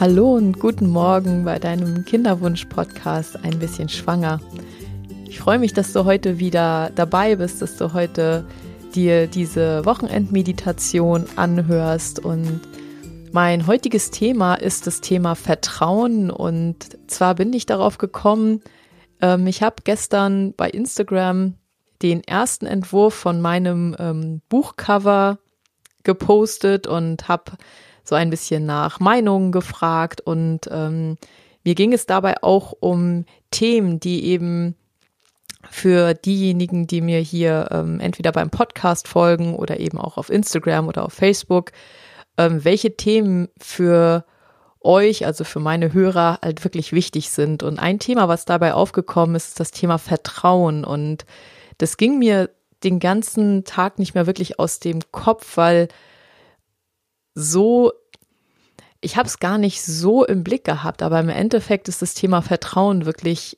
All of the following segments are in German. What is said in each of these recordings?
Hallo und guten Morgen bei deinem Kinderwunsch-Podcast Ein bisschen schwanger. Ich freue mich, dass du heute wieder dabei bist, dass du heute dir diese Wochenendmeditation anhörst und mein heutiges Thema ist das Thema Vertrauen und zwar bin ich darauf gekommen, ähm, ich habe gestern bei Instagram den ersten Entwurf von meinem ähm, Buchcover gepostet und habe so ein bisschen nach Meinungen gefragt und ähm, mir ging es dabei auch um Themen, die eben für diejenigen, die mir hier ähm, entweder beim Podcast folgen oder eben auch auf Instagram oder auf Facebook, ähm, welche Themen für euch, also für meine Hörer, halt wirklich wichtig sind. Und ein Thema, was dabei aufgekommen ist, ist das Thema Vertrauen. Und das ging mir den ganzen Tag nicht mehr wirklich aus dem Kopf, weil so, ich habe es gar nicht so im Blick gehabt, aber im Endeffekt ist das Thema Vertrauen wirklich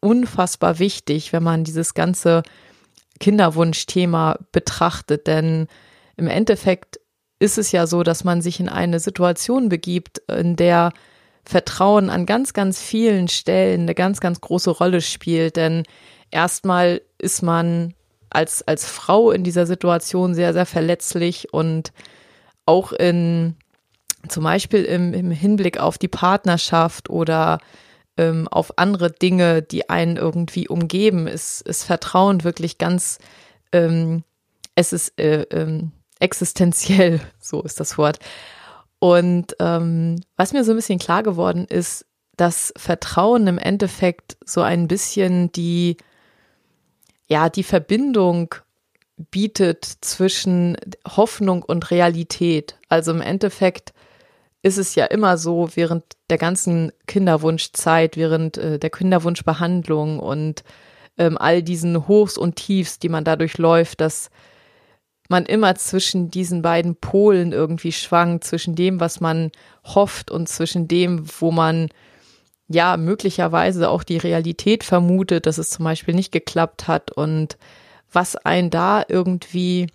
unfassbar wichtig, wenn man dieses ganze Kinderwunschthema betrachtet. Denn im Endeffekt ist es ja so, dass man sich in eine Situation begibt, in der Vertrauen an ganz, ganz vielen Stellen eine ganz, ganz große Rolle spielt. Denn erstmal ist man als, als Frau in dieser Situation sehr, sehr verletzlich und auch in zum Beispiel im, im Hinblick auf die Partnerschaft oder ähm, auf andere Dinge, die einen irgendwie umgeben, ist, ist Vertrauen wirklich ganz, ähm, es ist äh, ähm, existenziell, so ist das Wort. Und ähm, was mir so ein bisschen klar geworden ist, dass Vertrauen im Endeffekt so ein bisschen die, ja, die Verbindung bietet zwischen Hoffnung und Realität. Also im Endeffekt ist es ja immer so, während der ganzen Kinderwunschzeit, während äh, der Kinderwunschbehandlung und ähm, all diesen Hochs und Tiefs, die man dadurch läuft, dass man immer zwischen diesen beiden Polen irgendwie schwankt, zwischen dem, was man hofft und zwischen dem, wo man ja möglicherweise auch die Realität vermutet, dass es zum Beispiel nicht geklappt hat und was einen da irgendwie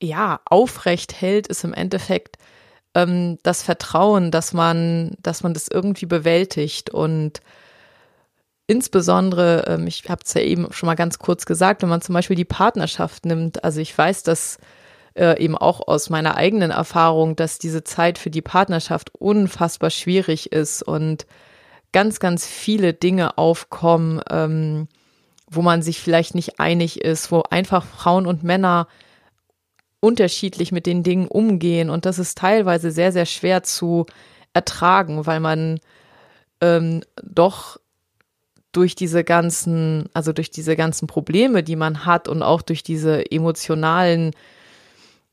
ja aufrecht hält, ist im Endeffekt ähm, das Vertrauen, dass man, dass man das irgendwie bewältigt. Und insbesondere, ähm, ich habe es ja eben schon mal ganz kurz gesagt, wenn man zum Beispiel die Partnerschaft nimmt, also ich weiß, dass äh, eben auch aus meiner eigenen Erfahrung, dass diese Zeit für die Partnerschaft unfassbar schwierig ist und ganz, ganz viele Dinge aufkommen, ähm, wo man sich vielleicht nicht einig ist, wo einfach Frauen und Männer unterschiedlich mit den Dingen umgehen und das ist teilweise sehr, sehr schwer zu ertragen, weil man ähm, doch durch diese ganzen, also durch diese ganzen Probleme, die man hat und auch durch diese emotionalen,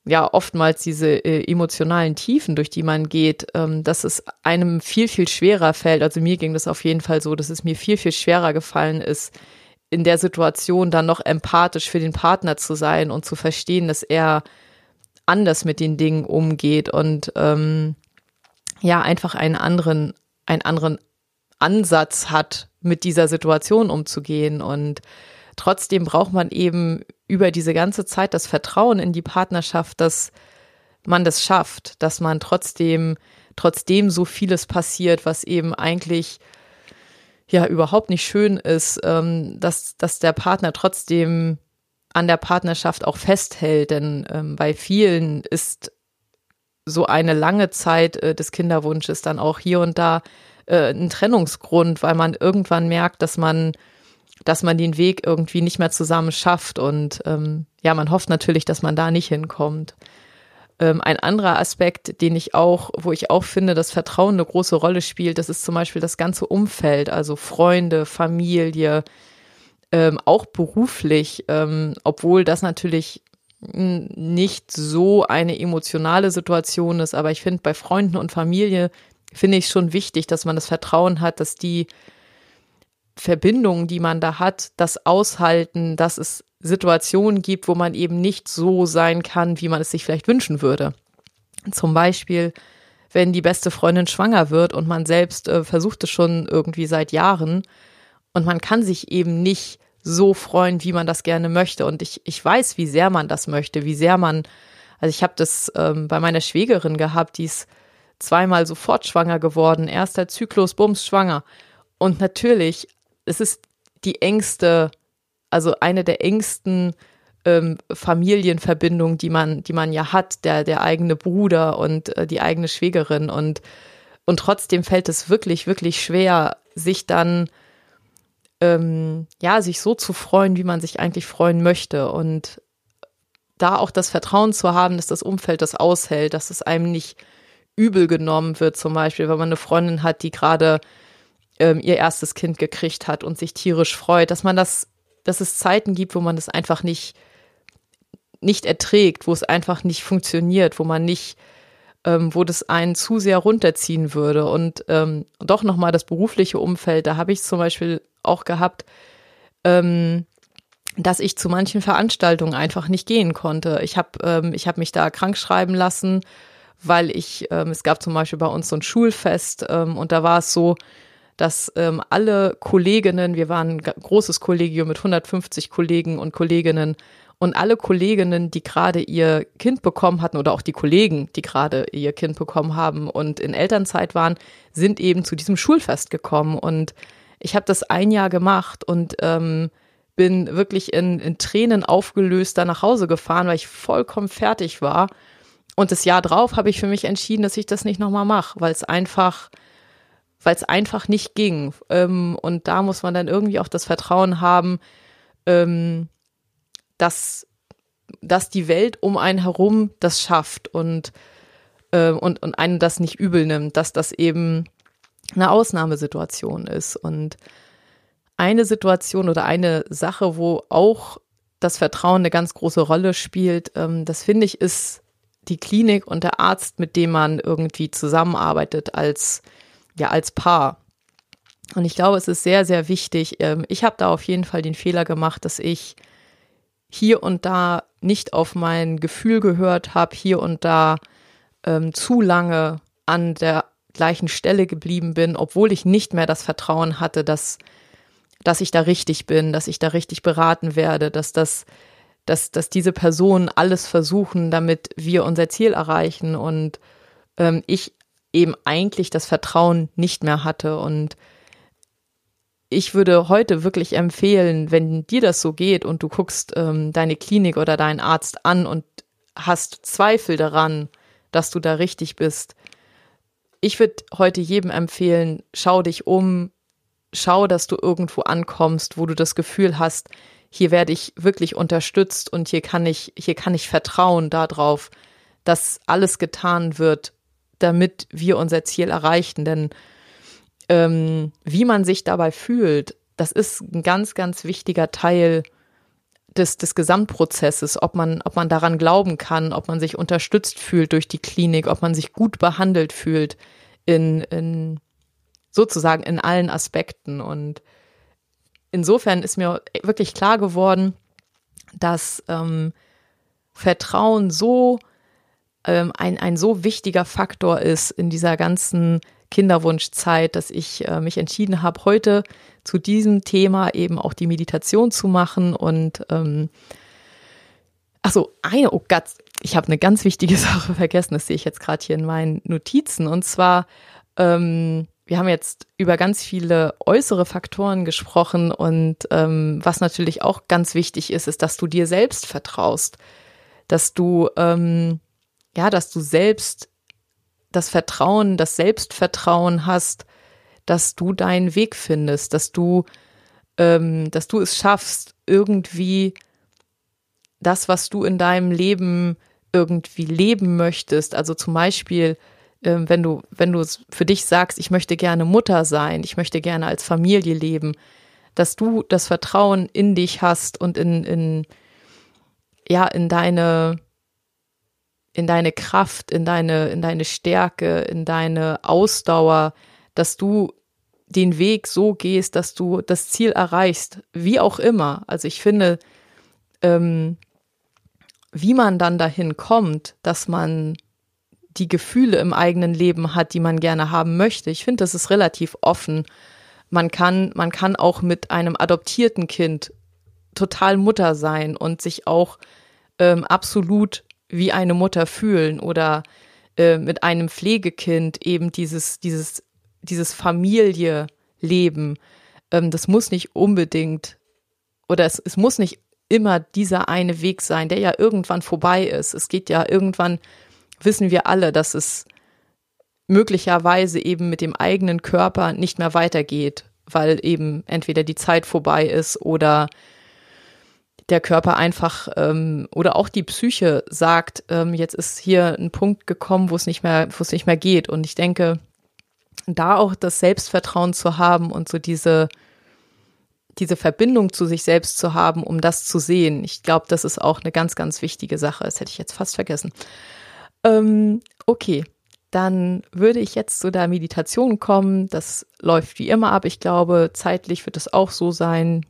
ja, oftmals diese äh, emotionalen Tiefen, durch die man geht, ähm, dass es einem viel, viel schwerer fällt. Also mir ging das auf jeden Fall so, dass es mir viel, viel schwerer gefallen ist, in der Situation dann noch empathisch für den Partner zu sein und zu verstehen, dass er anders mit den Dingen umgeht und ähm, ja, einfach einen anderen, einen anderen Ansatz hat, mit dieser Situation umzugehen. Und trotzdem braucht man eben über diese ganze Zeit das Vertrauen in die Partnerschaft, dass man das schafft, dass man trotzdem, trotzdem so vieles passiert, was eben eigentlich ja überhaupt nicht schön ist, ähm, dass, dass der Partner trotzdem an der Partnerschaft auch festhält. Denn ähm, bei vielen ist so eine lange Zeit äh, des Kinderwunsches dann auch hier und da äh, ein Trennungsgrund, weil man irgendwann merkt, dass man, dass man den Weg irgendwie nicht mehr zusammen schafft. Und ähm, ja, man hofft natürlich, dass man da nicht hinkommt. Ähm, ein anderer Aspekt, den ich auch, wo ich auch finde, dass Vertrauen eine große Rolle spielt, das ist zum Beispiel das ganze Umfeld, also Freunde, Familie, ähm, auch beruflich, ähm, obwohl das natürlich nicht so eine emotionale Situation ist, aber ich finde, bei Freunden und Familie finde ich schon wichtig, dass man das Vertrauen hat, dass die Verbindungen, die man da hat, das aushalten, dass es Situationen gibt, wo man eben nicht so sein kann, wie man es sich vielleicht wünschen würde. Zum Beispiel, wenn die beste Freundin schwanger wird und man selbst äh, versucht es schon irgendwie seit Jahren und man kann sich eben nicht so freuen, wie man das gerne möchte. Und ich, ich weiß, wie sehr man das möchte, wie sehr man, also ich habe das ähm, bei meiner Schwägerin gehabt, die ist zweimal sofort schwanger geworden, erster Zyklus, bums, schwanger. Und natürlich, es ist die engste, also eine der engsten ähm, Familienverbindungen, die man, die man ja hat, der, der eigene Bruder und äh, die eigene Schwägerin. Und, und trotzdem fällt es wirklich, wirklich schwer, sich dann ähm, ja, sich so zu freuen, wie man sich eigentlich freuen möchte. Und da auch das Vertrauen zu haben, dass das Umfeld das aushält, dass es einem nicht übel genommen wird, zum Beispiel, wenn man eine Freundin hat, die gerade ähm, ihr erstes Kind gekriegt hat und sich tierisch freut, dass man das, dass es Zeiten gibt, wo man das einfach nicht, nicht erträgt, wo es einfach nicht funktioniert, wo man nicht, ähm, wo das einen zu sehr runterziehen würde. Und ähm, doch nochmal das berufliche Umfeld, da habe ich zum Beispiel auch gehabt, ähm, dass ich zu manchen Veranstaltungen einfach nicht gehen konnte. Ich habe ähm, ich hab mich da krank schreiben lassen, weil ich, ähm, es gab zum Beispiel bei uns so ein Schulfest ähm, und da war es so, dass ähm, alle Kolleginnen, wir waren ein großes Kollegium mit 150 Kollegen und Kolleginnen und alle Kolleginnen, die gerade ihr Kind bekommen hatten oder auch die Kollegen, die gerade ihr Kind bekommen haben und in Elternzeit waren, sind eben zu diesem Schulfest gekommen und ich habe das ein Jahr gemacht und ähm, bin wirklich in, in Tränen aufgelöst da nach Hause gefahren, weil ich vollkommen fertig war. Und das Jahr drauf habe ich für mich entschieden, dass ich das nicht nochmal mache, weil es einfach, weil es einfach nicht ging. Ähm, und da muss man dann irgendwie auch das Vertrauen haben, ähm, dass, dass die Welt um einen herum das schafft und, äh, und, und einen das nicht übel nimmt, dass das eben eine Ausnahmesituation ist. Und eine Situation oder eine Sache, wo auch das Vertrauen eine ganz große Rolle spielt, ähm, das finde ich, ist die Klinik und der Arzt, mit dem man irgendwie zusammenarbeitet als, ja, als Paar. Und ich glaube, es ist sehr, sehr wichtig. Ähm, ich habe da auf jeden Fall den Fehler gemacht, dass ich hier und da nicht auf mein Gefühl gehört habe, hier und da ähm, zu lange an der gleichen Stelle geblieben bin, obwohl ich nicht mehr das Vertrauen hatte, dass, dass ich da richtig bin, dass ich da richtig beraten werde, dass das, dass, dass diese Personen alles versuchen, damit wir unser Ziel erreichen und ähm, ich eben eigentlich das Vertrauen nicht mehr hatte. Und ich würde heute wirklich empfehlen, wenn dir das so geht und du guckst ähm, deine Klinik oder deinen Arzt an und hast Zweifel daran, dass du da richtig bist, ich würde heute jedem empfehlen, schau dich um, schau, dass du irgendwo ankommst, wo du das Gefühl hast, hier werde ich wirklich unterstützt und hier kann ich, hier kann ich vertrauen darauf, dass alles getan wird, damit wir unser Ziel erreichen. Denn ähm, wie man sich dabei fühlt, das ist ein ganz, ganz wichtiger Teil des, des Gesamtprozesses, ob man, ob man daran glauben kann, ob man sich unterstützt fühlt durch die Klinik, ob man sich gut behandelt fühlt in, in sozusagen in allen Aspekten. Und insofern ist mir wirklich klar geworden, dass ähm, Vertrauen so ähm, ein, ein so wichtiger Faktor ist in dieser ganzen Kinderwunschzeit, dass ich äh, mich entschieden habe, heute zu diesem Thema eben auch die Meditation zu machen und ähm, ach so, eine, oh Gott, ich habe eine ganz wichtige Sache vergessen, das sehe ich jetzt gerade hier in meinen Notizen. Und zwar ähm, wir haben jetzt über ganz viele äußere Faktoren gesprochen und ähm, was natürlich auch ganz wichtig ist, ist, dass du dir selbst vertraust, dass du ähm, ja, dass du selbst das Vertrauen, das Selbstvertrauen hast, dass du deinen Weg findest, dass du, ähm, dass du es schaffst, irgendwie das, was du in deinem Leben irgendwie leben möchtest. Also zum Beispiel, ähm, wenn du, wenn du für dich sagst, ich möchte gerne Mutter sein, ich möchte gerne als Familie leben, dass du das Vertrauen in dich hast und in, in ja, in deine, in deine Kraft, in deine, in deine Stärke, in deine Ausdauer, dass du den Weg so gehst, dass du das Ziel erreichst, wie auch immer. Also ich finde, ähm, wie man dann dahin kommt, dass man die Gefühle im eigenen Leben hat, die man gerne haben möchte. Ich finde, das ist relativ offen. Man kann, man kann auch mit einem adoptierten Kind total Mutter sein und sich auch ähm, absolut wie eine Mutter fühlen oder äh, mit einem Pflegekind eben dieses, dieses, dieses Familie leben. Ähm, das muss nicht unbedingt oder es, es muss nicht immer dieser eine Weg sein, der ja irgendwann vorbei ist. Es geht ja irgendwann, wissen wir alle, dass es möglicherweise eben mit dem eigenen Körper nicht mehr weitergeht, weil eben entweder die Zeit vorbei ist oder der Körper einfach ähm, oder auch die Psyche sagt, ähm, jetzt ist hier ein Punkt gekommen, wo es nicht mehr, wo es nicht mehr geht. Und ich denke, da auch das Selbstvertrauen zu haben und so diese diese Verbindung zu sich selbst zu haben, um das zu sehen. Ich glaube, das ist auch eine ganz, ganz wichtige Sache. Das hätte ich jetzt fast vergessen. Ähm, okay, dann würde ich jetzt zu der Meditation kommen. Das läuft wie immer ab. Ich glaube, zeitlich wird es auch so sein,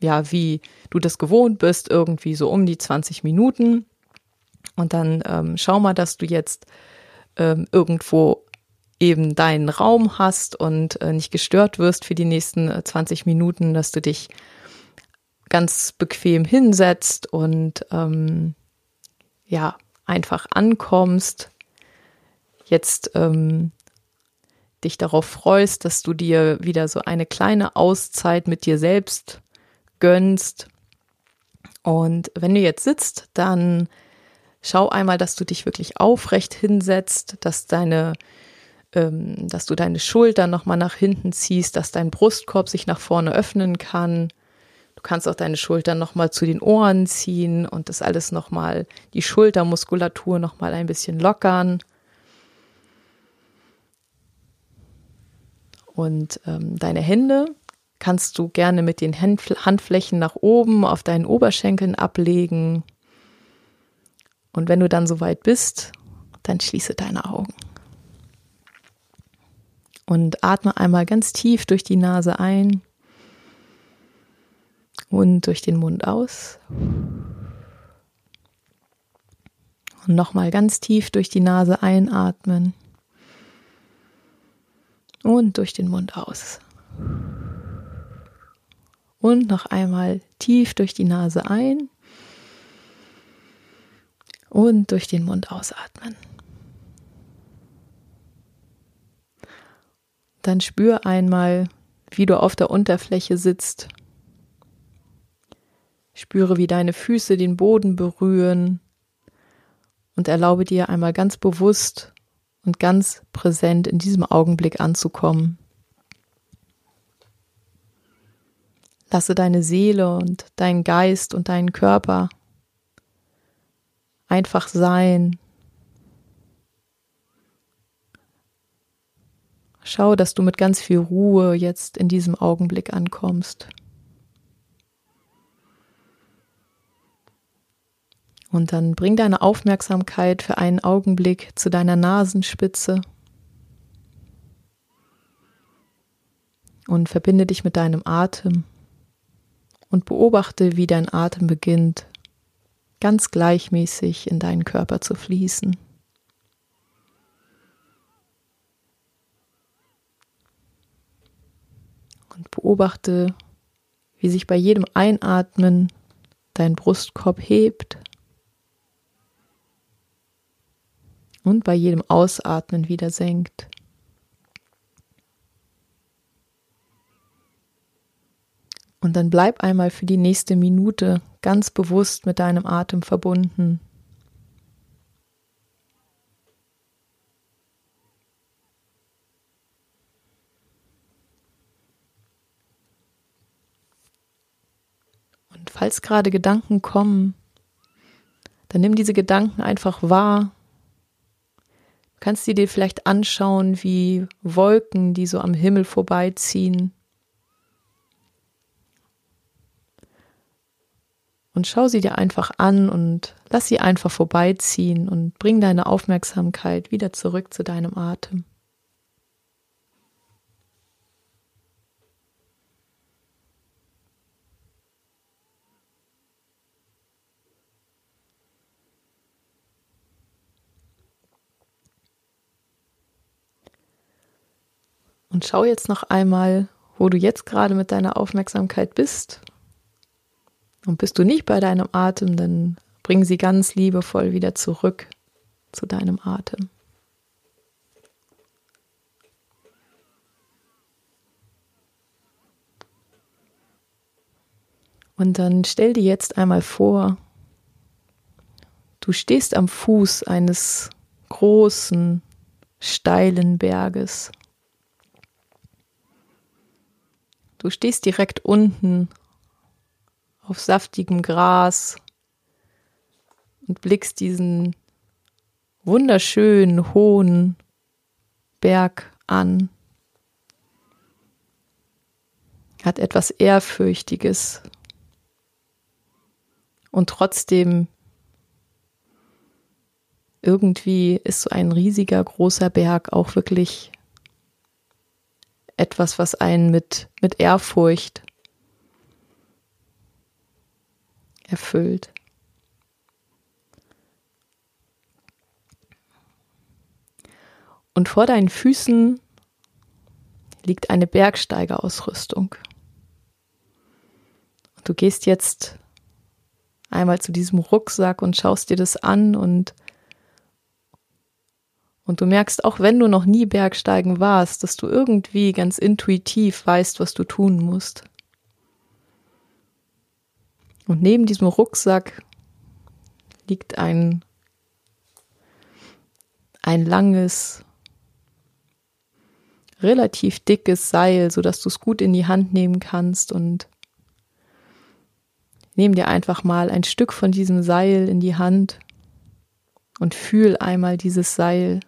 ja, wie du das gewohnt bist, irgendwie so um die 20 Minuten. Und dann ähm, schau mal, dass du jetzt ähm, irgendwo eben deinen Raum hast und äh, nicht gestört wirst für die nächsten äh, 20 Minuten, dass du dich ganz bequem hinsetzt und ähm, ja, einfach ankommst. Jetzt ähm, dich darauf freust, dass du dir wieder so eine kleine Auszeit mit dir selbst gönnst. Und wenn du jetzt sitzt, dann schau einmal, dass du dich wirklich aufrecht hinsetzt, dass deine ähm, dass du deine Schultern nochmal nach hinten ziehst, dass dein Brustkorb sich nach vorne öffnen kann. Du kannst auch deine Schultern nochmal zu den Ohren ziehen und das alles nochmal, die Schultermuskulatur nochmal ein bisschen lockern. Und ähm, deine Hände kannst du gerne mit den Handflächen nach oben auf deinen Oberschenkeln ablegen. Und wenn du dann soweit bist, dann schließe deine Augen und atme einmal ganz tief durch die Nase ein und durch den Mund aus. Und nochmal ganz tief durch die Nase einatmen und durch den Mund aus. Und noch einmal tief durch die Nase ein und durch den Mund ausatmen. Dann spür einmal, wie du auf der Unterfläche sitzt. Spüre, wie deine Füße den Boden berühren und erlaube dir einmal ganz bewusst und ganz präsent in diesem Augenblick anzukommen. Lasse deine Seele und deinen Geist und deinen Körper einfach sein. Schau, dass du mit ganz viel Ruhe jetzt in diesem Augenblick ankommst. Und dann bring deine Aufmerksamkeit für einen Augenblick zu deiner Nasenspitze. Und verbinde dich mit deinem Atem und beobachte, wie dein Atem beginnt, ganz gleichmäßig in deinen Körper zu fließen. und beobachte, wie sich bei jedem Einatmen dein Brustkorb hebt und bei jedem Ausatmen wieder senkt. Und dann bleib einmal für die nächste Minute ganz bewusst mit deinem Atem verbunden. falls gerade Gedanken kommen, dann nimm diese Gedanken einfach wahr. Du kannst sie dir vielleicht anschauen wie Wolken, die so am Himmel vorbeiziehen. Und schau sie dir einfach an und lass sie einfach vorbeiziehen und bring deine Aufmerksamkeit wieder zurück zu deinem Atem. Und schau jetzt noch einmal, wo du jetzt gerade mit deiner Aufmerksamkeit bist. Und bist du nicht bei deinem Atem, dann bring sie ganz liebevoll wieder zurück zu deinem Atem. Und dann stell dir jetzt einmal vor, du stehst am Fuß eines großen, steilen Berges. Du stehst direkt unten auf saftigem Gras und blickst diesen wunderschönen, hohen Berg an. Hat etwas Ehrfürchtiges und trotzdem irgendwie ist so ein riesiger, großer Berg auch wirklich etwas, was einen mit, mit Ehrfurcht erfüllt. Und vor deinen Füßen liegt eine Bergsteigerausrüstung. Und du gehst jetzt einmal zu diesem Rucksack und schaust dir das an und und du merkst, auch wenn du noch nie Bergsteigen warst, dass du irgendwie ganz intuitiv weißt, was du tun musst. Und neben diesem Rucksack liegt ein, ein langes, relativ dickes Seil, sodass du es gut in die Hand nehmen kannst und Nimm dir einfach mal ein Stück von diesem Seil in die Hand und fühl einmal dieses Seil.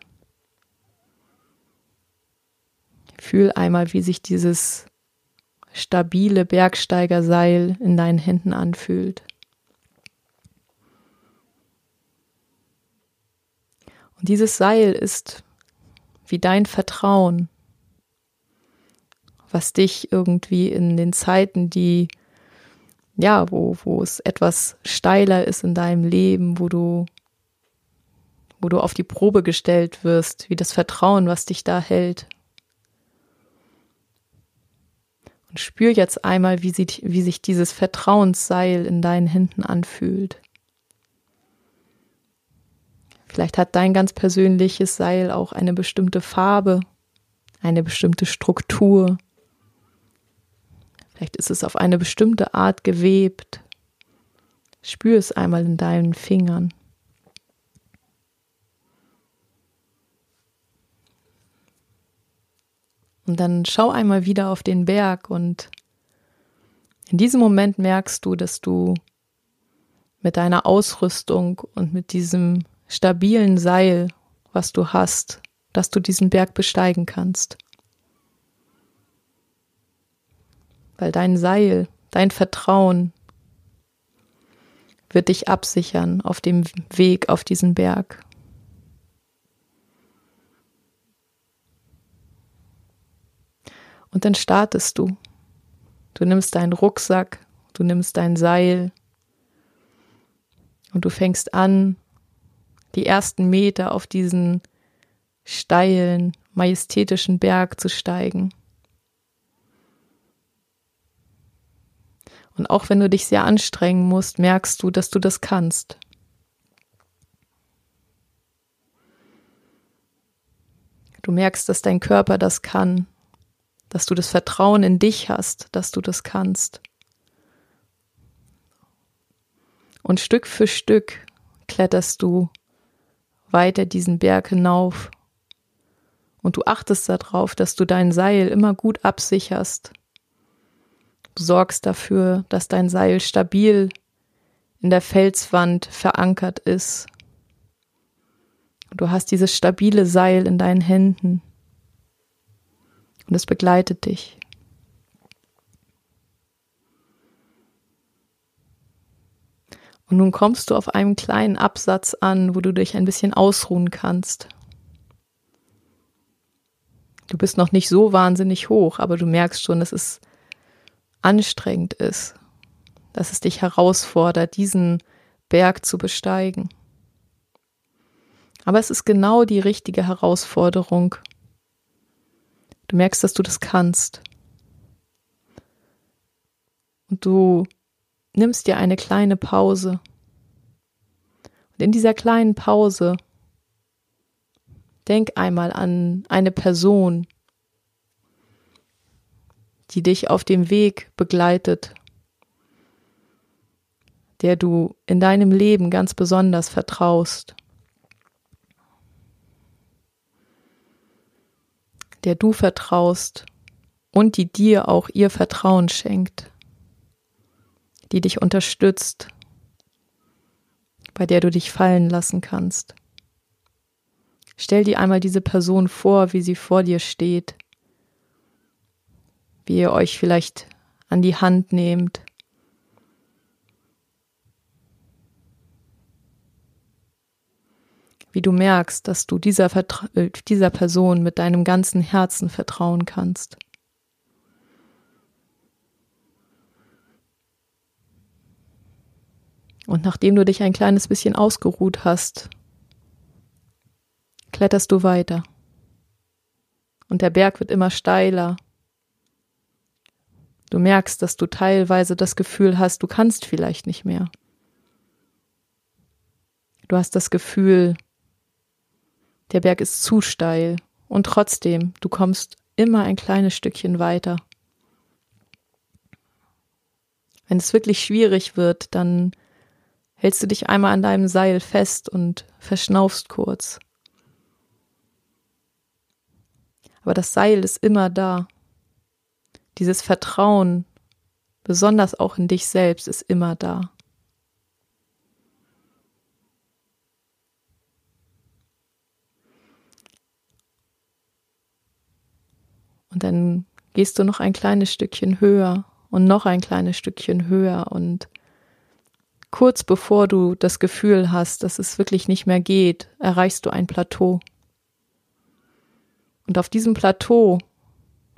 Fühl einmal, wie sich dieses stabile Bergsteigerseil in deinen Händen anfühlt. Und dieses Seil ist wie dein Vertrauen, was dich irgendwie in den Zeiten, die ja, wo, wo es etwas steiler ist in deinem Leben, wo du, wo du auf die Probe gestellt wirst, wie das Vertrauen, was dich da hält. Und spür jetzt einmal, wie, sie, wie sich dieses Vertrauensseil in deinen Händen anfühlt. Vielleicht hat dein ganz persönliches Seil auch eine bestimmte Farbe, eine bestimmte Struktur. Vielleicht ist es auf eine bestimmte Art gewebt. Spür es einmal in deinen Fingern. Und dann schau einmal wieder auf den Berg und in diesem Moment merkst du, dass du mit deiner Ausrüstung und mit diesem stabilen Seil, was du hast, dass du diesen Berg besteigen kannst. weil dein Seil, dein Vertrauen wird dich absichern auf dem Weg auf diesen Berg. Und dann startest du. Du nimmst deinen Rucksack, du nimmst dein Seil und du fängst an, die ersten Meter auf diesen steilen, majestätischen Berg zu steigen. Und auch wenn du dich sehr anstrengen musst, merkst du, dass du das kannst. Du merkst, dass dein Körper das kann, dass du das Vertrauen in dich hast, dass du das kannst. Und Stück für Stück kletterst du weiter diesen Berg hinauf. Und du achtest darauf, dass du dein Seil immer gut absicherst Du sorgst dafür, dass dein Seil stabil in der Felswand verankert ist. Du hast dieses stabile Seil in deinen Händen und es begleitet dich. Und nun kommst du auf einem kleinen Absatz an, wo du dich ein bisschen ausruhen kannst. Du bist noch nicht so wahnsinnig hoch, aber du merkst schon, es ist anstrengend ist, dass es dich herausfordert, diesen Berg zu besteigen. Aber es ist genau die richtige Herausforderung. Du merkst, dass du das kannst. Und du nimmst dir eine kleine Pause. Und in dieser kleinen Pause denk einmal an eine Person, die dich auf dem Weg begleitet, der du in deinem Leben ganz besonders vertraust, der du vertraust und die dir auch ihr Vertrauen schenkt, die dich unterstützt, bei der du dich fallen lassen kannst. Stell dir einmal diese Person vor, wie sie vor dir steht, wie ihr euch vielleicht an die Hand nehmt, wie du merkst, dass du dieser, Vertra äh, dieser Person mit deinem ganzen Herzen vertrauen kannst. Und nachdem du dich ein kleines bisschen ausgeruht hast, kletterst du weiter. Und der Berg wird immer steiler. Du merkst, dass du teilweise das Gefühl hast, du kannst vielleicht nicht mehr. Du hast das Gefühl, der Berg ist zu steil und trotzdem, du kommst immer ein kleines Stückchen weiter. Wenn es wirklich schwierig wird, dann hältst du dich einmal an deinem Seil fest und verschnaufst kurz. Aber das Seil ist immer da. Dieses Vertrauen, besonders auch in dich selbst, ist immer da. Und dann gehst du noch ein kleines Stückchen höher und noch ein kleines Stückchen höher und kurz bevor du das Gefühl hast, dass es wirklich nicht mehr geht, erreichst du ein Plateau. Und auf diesem Plateau,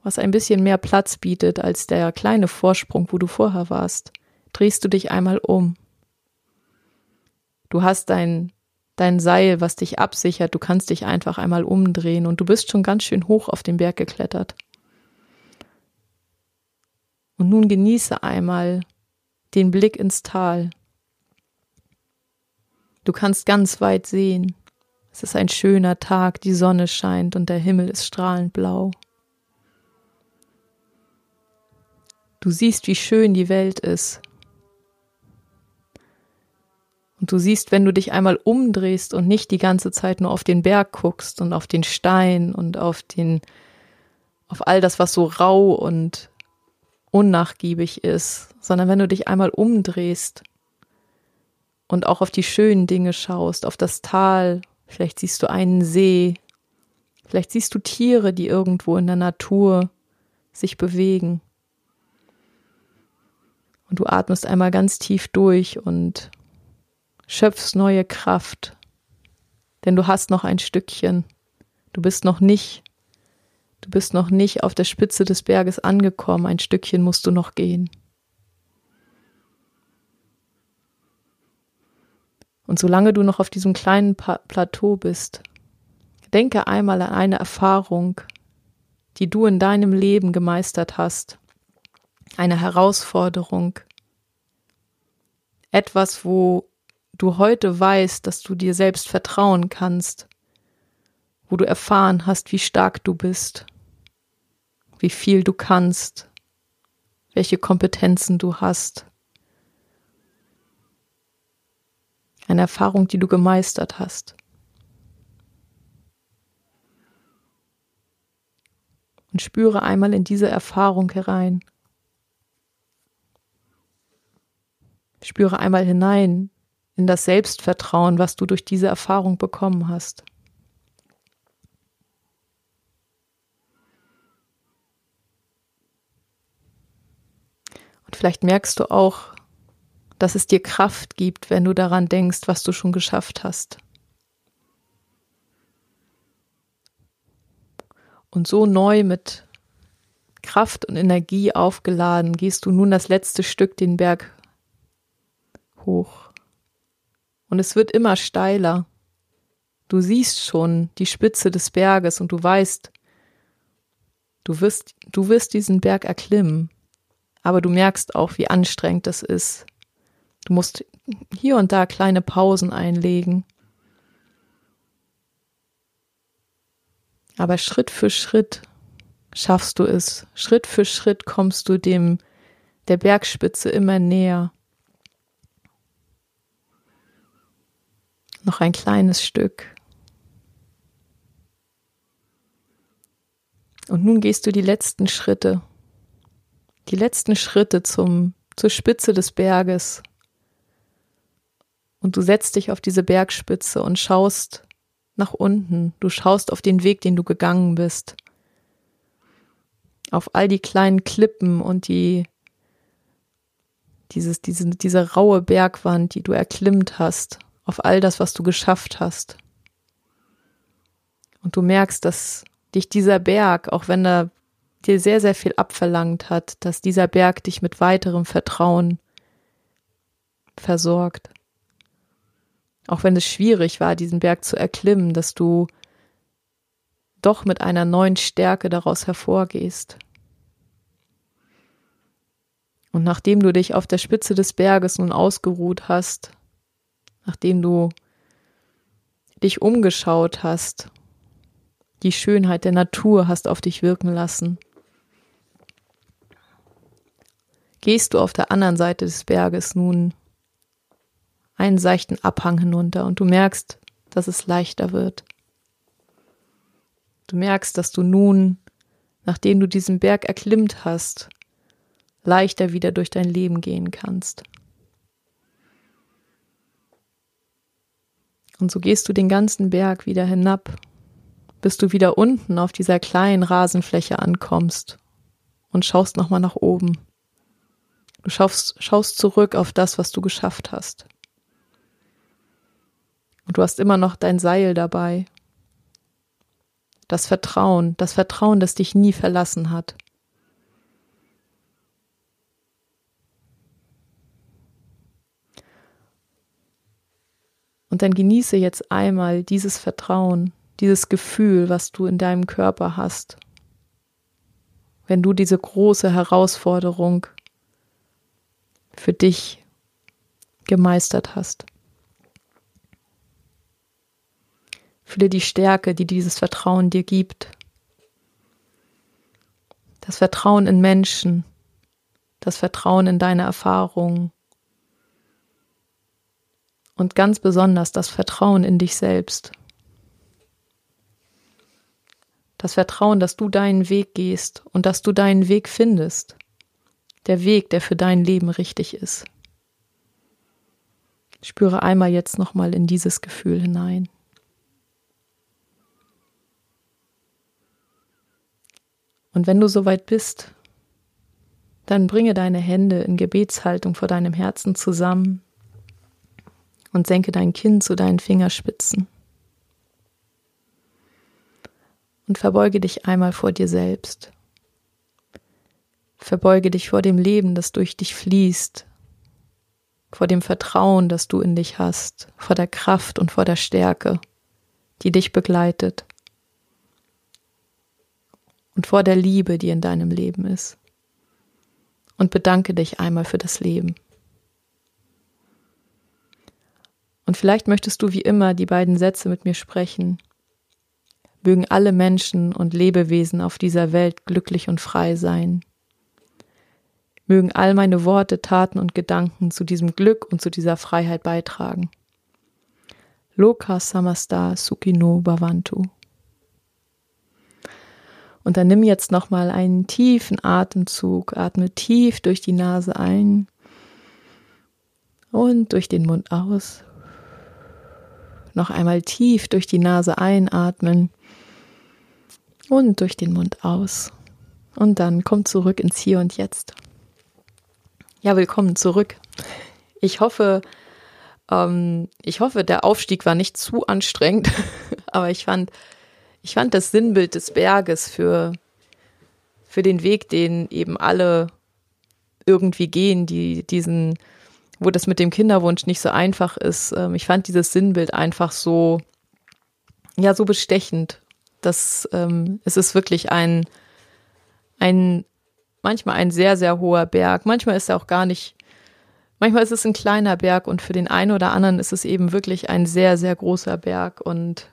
was ein bisschen mehr Platz bietet als der kleine Vorsprung, wo du vorher warst, drehst du dich einmal um. Du hast dein, dein Seil, was dich absichert, du kannst dich einfach einmal umdrehen und du bist schon ganz schön hoch auf den Berg geklettert. Und nun genieße einmal den Blick ins Tal. Du kannst ganz weit sehen. Es ist ein schöner Tag, die Sonne scheint und der Himmel ist strahlend blau. Du siehst, wie schön die Welt ist. Und du siehst, wenn du dich einmal umdrehst und nicht die ganze Zeit nur auf den Berg guckst und auf den Stein und auf den, auf all das, was so rau und unnachgiebig ist, sondern wenn du dich einmal umdrehst und auch auf die schönen Dinge schaust, auf das Tal, vielleicht siehst du einen See, vielleicht siehst du Tiere, die irgendwo in der Natur sich bewegen. Und du atmest einmal ganz tief durch und schöpfst neue Kraft, denn du hast noch ein Stückchen. Du bist noch nicht Du bist noch nicht auf der Spitze des Berges angekommen, ein Stückchen musst du noch gehen. Und solange du noch auf diesem kleinen pa Plateau bist, denke einmal an eine Erfahrung, die du in deinem Leben gemeistert hast, eine Herausforderung, etwas, wo du heute weißt, dass du dir selbst vertrauen kannst, wo du erfahren hast, wie stark du bist wie viel du kannst, welche Kompetenzen du hast. Eine Erfahrung, die du gemeistert hast. Und spüre einmal in diese Erfahrung herein. Spüre einmal hinein in das Selbstvertrauen, was du durch diese Erfahrung bekommen hast. Vielleicht merkst du auch, dass es dir Kraft gibt, wenn du daran denkst, was du schon geschafft hast. Und so neu mit Kraft und Energie aufgeladen gehst du nun das letzte Stück den Berg hoch. Und es wird immer steiler. Du siehst schon die Spitze des Berges und du weißt, du wirst, du wirst diesen Berg erklimmen aber du merkst auch, wie anstrengend das ist. Du musst hier und da kleine Pausen einlegen. Aber Schritt für Schritt schaffst du es. Schritt für Schritt kommst du dem der Bergspitze immer näher. Noch ein kleines Stück. Und nun gehst du die letzten Schritte, die letzten Schritte zum, zur Spitze des Berges. Und du setzt dich auf diese Bergspitze und schaust nach unten. Du schaust auf den Weg, den du gegangen bist. Auf all die kleinen Klippen und die, dieses, diese, diese raue Bergwand, die du erklimmt hast. Auf all das, was du geschafft hast. Und du merkst, dass dich dieser Berg, auch wenn er dir sehr, sehr viel abverlangt hat, dass dieser Berg dich mit weiterem Vertrauen versorgt. Auch wenn es schwierig war, diesen Berg zu erklimmen, dass du doch mit einer neuen Stärke daraus hervorgehst. Und nachdem du dich auf der Spitze des Berges nun ausgeruht hast, nachdem du dich umgeschaut hast die Schönheit der Natur hast auf dich wirken lassen. Gehst du auf der anderen Seite des Berges nun einen seichten Abhang hinunter und du merkst, dass es leichter wird. Du merkst, dass du nun, nachdem du diesen Berg erklimmt hast, leichter wieder durch dein Leben gehen kannst. Und so gehst du den ganzen Berg wieder hinab bis du wieder unten auf dieser kleinen Rasenfläche ankommst und schaust nochmal nach oben. Du schaust, schaust zurück auf das, was du geschafft hast. Und du hast immer noch dein Seil dabei. Das Vertrauen, das Vertrauen, das dich nie verlassen hat. Und dann genieße jetzt einmal dieses Vertrauen, dieses Gefühl, was du in deinem Körper hast, wenn du diese große Herausforderung für dich gemeistert hast. Fühle die Stärke, die dieses Vertrauen dir gibt. Das Vertrauen in Menschen, das Vertrauen in deine Erfahrungen und ganz besonders das Vertrauen in dich selbst. das Vertrauen, dass du deinen Weg gehst und dass du deinen Weg findest. Der Weg, der für dein Leben richtig ist. Spüre einmal jetzt nochmal in dieses Gefühl hinein. Und wenn du soweit bist, dann bringe deine Hände in Gebetshaltung vor deinem Herzen zusammen und senke dein Kinn zu deinen Fingerspitzen und verbeuge dich einmal vor dir selbst. Verbeuge dich vor dem Leben, das durch dich fließt, vor dem Vertrauen, das du in dich hast, vor der Kraft und vor der Stärke, die dich begleitet und vor der Liebe, die in deinem Leben ist. Und bedanke dich einmal für das Leben. Und vielleicht möchtest du wie immer die beiden Sätze mit mir sprechen, Mögen alle Menschen und Lebewesen auf dieser Welt glücklich und frei sein. Mögen all meine Worte, Taten und Gedanken zu diesem Glück und zu dieser Freiheit beitragen. Loka Samasta Sukino Bhavantu. Und dann nimm jetzt nochmal einen tiefen Atemzug, atme tief durch die Nase ein und durch den Mund aus. Noch einmal tief durch die Nase einatmen und durch den Mund aus. Und dann komm zurück ins Hier und Jetzt. Ja, willkommen zurück. Ich hoffe, ähm, ich hoffe, der Aufstieg war nicht zu anstrengend, aber ich fand, ich fand das Sinnbild des Berges für, für den Weg, den eben alle irgendwie gehen, die diesen, wo das mit dem Kinderwunsch nicht so einfach ist. Ähm, ich fand dieses Sinnbild einfach so, ja, so bestechend das, ähm, es ist wirklich ein, ein, manchmal ein sehr, sehr hoher Berg. Manchmal ist er auch gar nicht, manchmal ist es ein kleiner Berg und für den einen oder anderen ist es eben wirklich ein sehr, sehr großer Berg und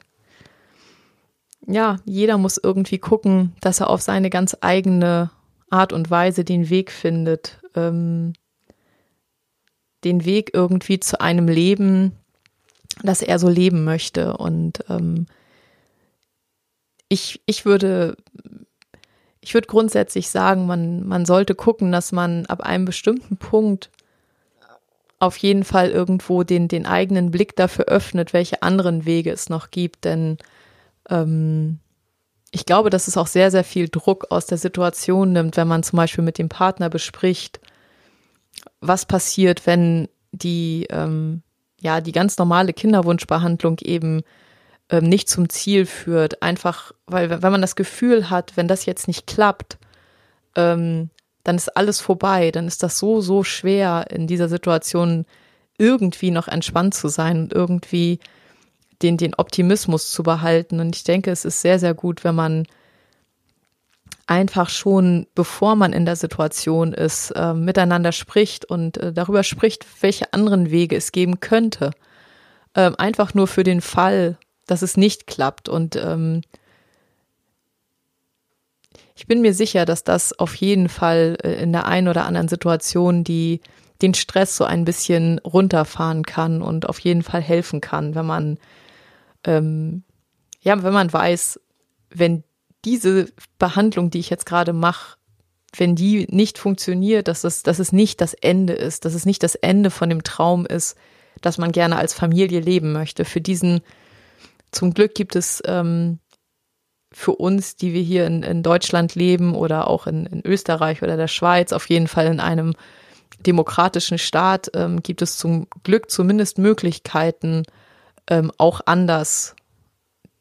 ja, jeder muss irgendwie gucken, dass er auf seine ganz eigene Art und Weise den Weg findet, ähm, den Weg irgendwie zu einem Leben, dass er so leben möchte. Und ähm, ich, ich würde, ich würde grundsätzlich sagen, man, man sollte gucken, dass man ab einem bestimmten Punkt auf jeden Fall irgendwo den, den eigenen Blick dafür öffnet, welche anderen Wege es noch gibt. Denn ähm, ich glaube, dass es auch sehr, sehr viel Druck aus der Situation nimmt, wenn man zum Beispiel mit dem Partner bespricht, was passiert, wenn die, ähm, ja, die ganz normale Kinderwunschbehandlung eben ähm, nicht zum Ziel führt. Einfach, weil wenn man das Gefühl hat, wenn das jetzt nicht klappt, ähm, dann ist alles vorbei. Dann ist das so, so schwer, in dieser Situation irgendwie noch entspannt zu sein und irgendwie den, den Optimismus zu behalten. Und ich denke, es ist sehr, sehr gut, wenn man einfach schon, bevor man in der Situation ist, äh, miteinander spricht und äh, darüber spricht, welche anderen Wege es geben könnte. Ähm, einfach nur für den Fall, dass es nicht klappt. Und ähm, ich bin mir sicher, dass das auf jeden Fall äh, in der einen oder anderen Situation die den Stress so ein bisschen runterfahren kann und auf jeden Fall helfen kann, wenn man ähm, ja, wenn man weiß, wenn diese Behandlung, die ich jetzt gerade mache, wenn die nicht funktioniert, dass es, dass es nicht das Ende ist, dass es nicht das Ende von dem Traum ist, dass man gerne als Familie leben möchte. Für diesen, zum Glück gibt es ähm, für uns, die wir hier in, in Deutschland leben oder auch in, in Österreich oder der Schweiz, auf jeden Fall in einem demokratischen Staat, ähm, gibt es zum Glück zumindest Möglichkeiten, ähm, auch anders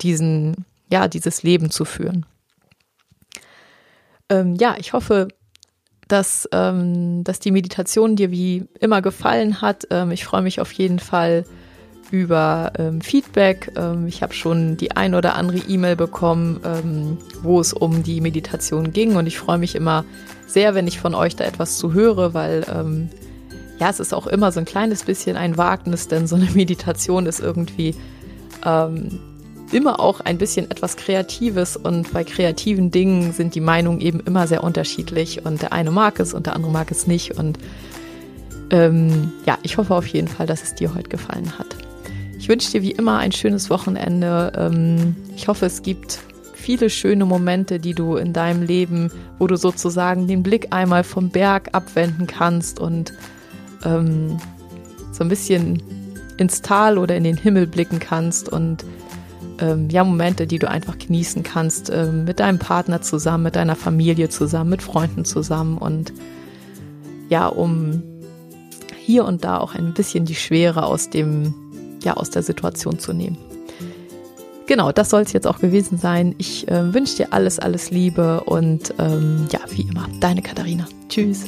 diesen, ja, dieses Leben zu führen. Ähm, ja, ich hoffe, dass, ähm, dass die Meditation dir wie immer gefallen hat. Ähm, ich freue mich auf jeden Fall über ähm, Feedback. Ähm, ich habe schon die ein oder andere E-Mail bekommen, ähm, wo es um die Meditation ging und ich freue mich immer sehr, wenn ich von euch da etwas zu höre, weil ähm, ja, es ist auch immer so ein kleines bisschen ein Wagnis, denn so eine Meditation ist irgendwie immer auch ein bisschen etwas Kreatives und bei kreativen Dingen sind die Meinungen eben immer sehr unterschiedlich und der eine mag es und der andere mag es nicht und ähm, ja, ich hoffe auf jeden Fall, dass es dir heute gefallen hat. Ich wünsche dir wie immer ein schönes Wochenende. Ähm, ich hoffe, es gibt viele schöne Momente, die du in deinem Leben, wo du sozusagen den Blick einmal vom Berg abwenden kannst und ähm, so ein bisschen ins Tal oder in den Himmel blicken kannst und ähm, ja, Momente, die du einfach genießen kannst, ähm, mit deinem Partner zusammen, mit deiner Familie zusammen, mit Freunden zusammen und ja, um hier und da auch ein bisschen die Schwere aus dem, ja, aus der Situation zu nehmen. Genau, das soll es jetzt auch gewesen sein. Ich äh, wünsche dir alles, alles Liebe und ähm, ja, wie immer, deine Katharina. Tschüss.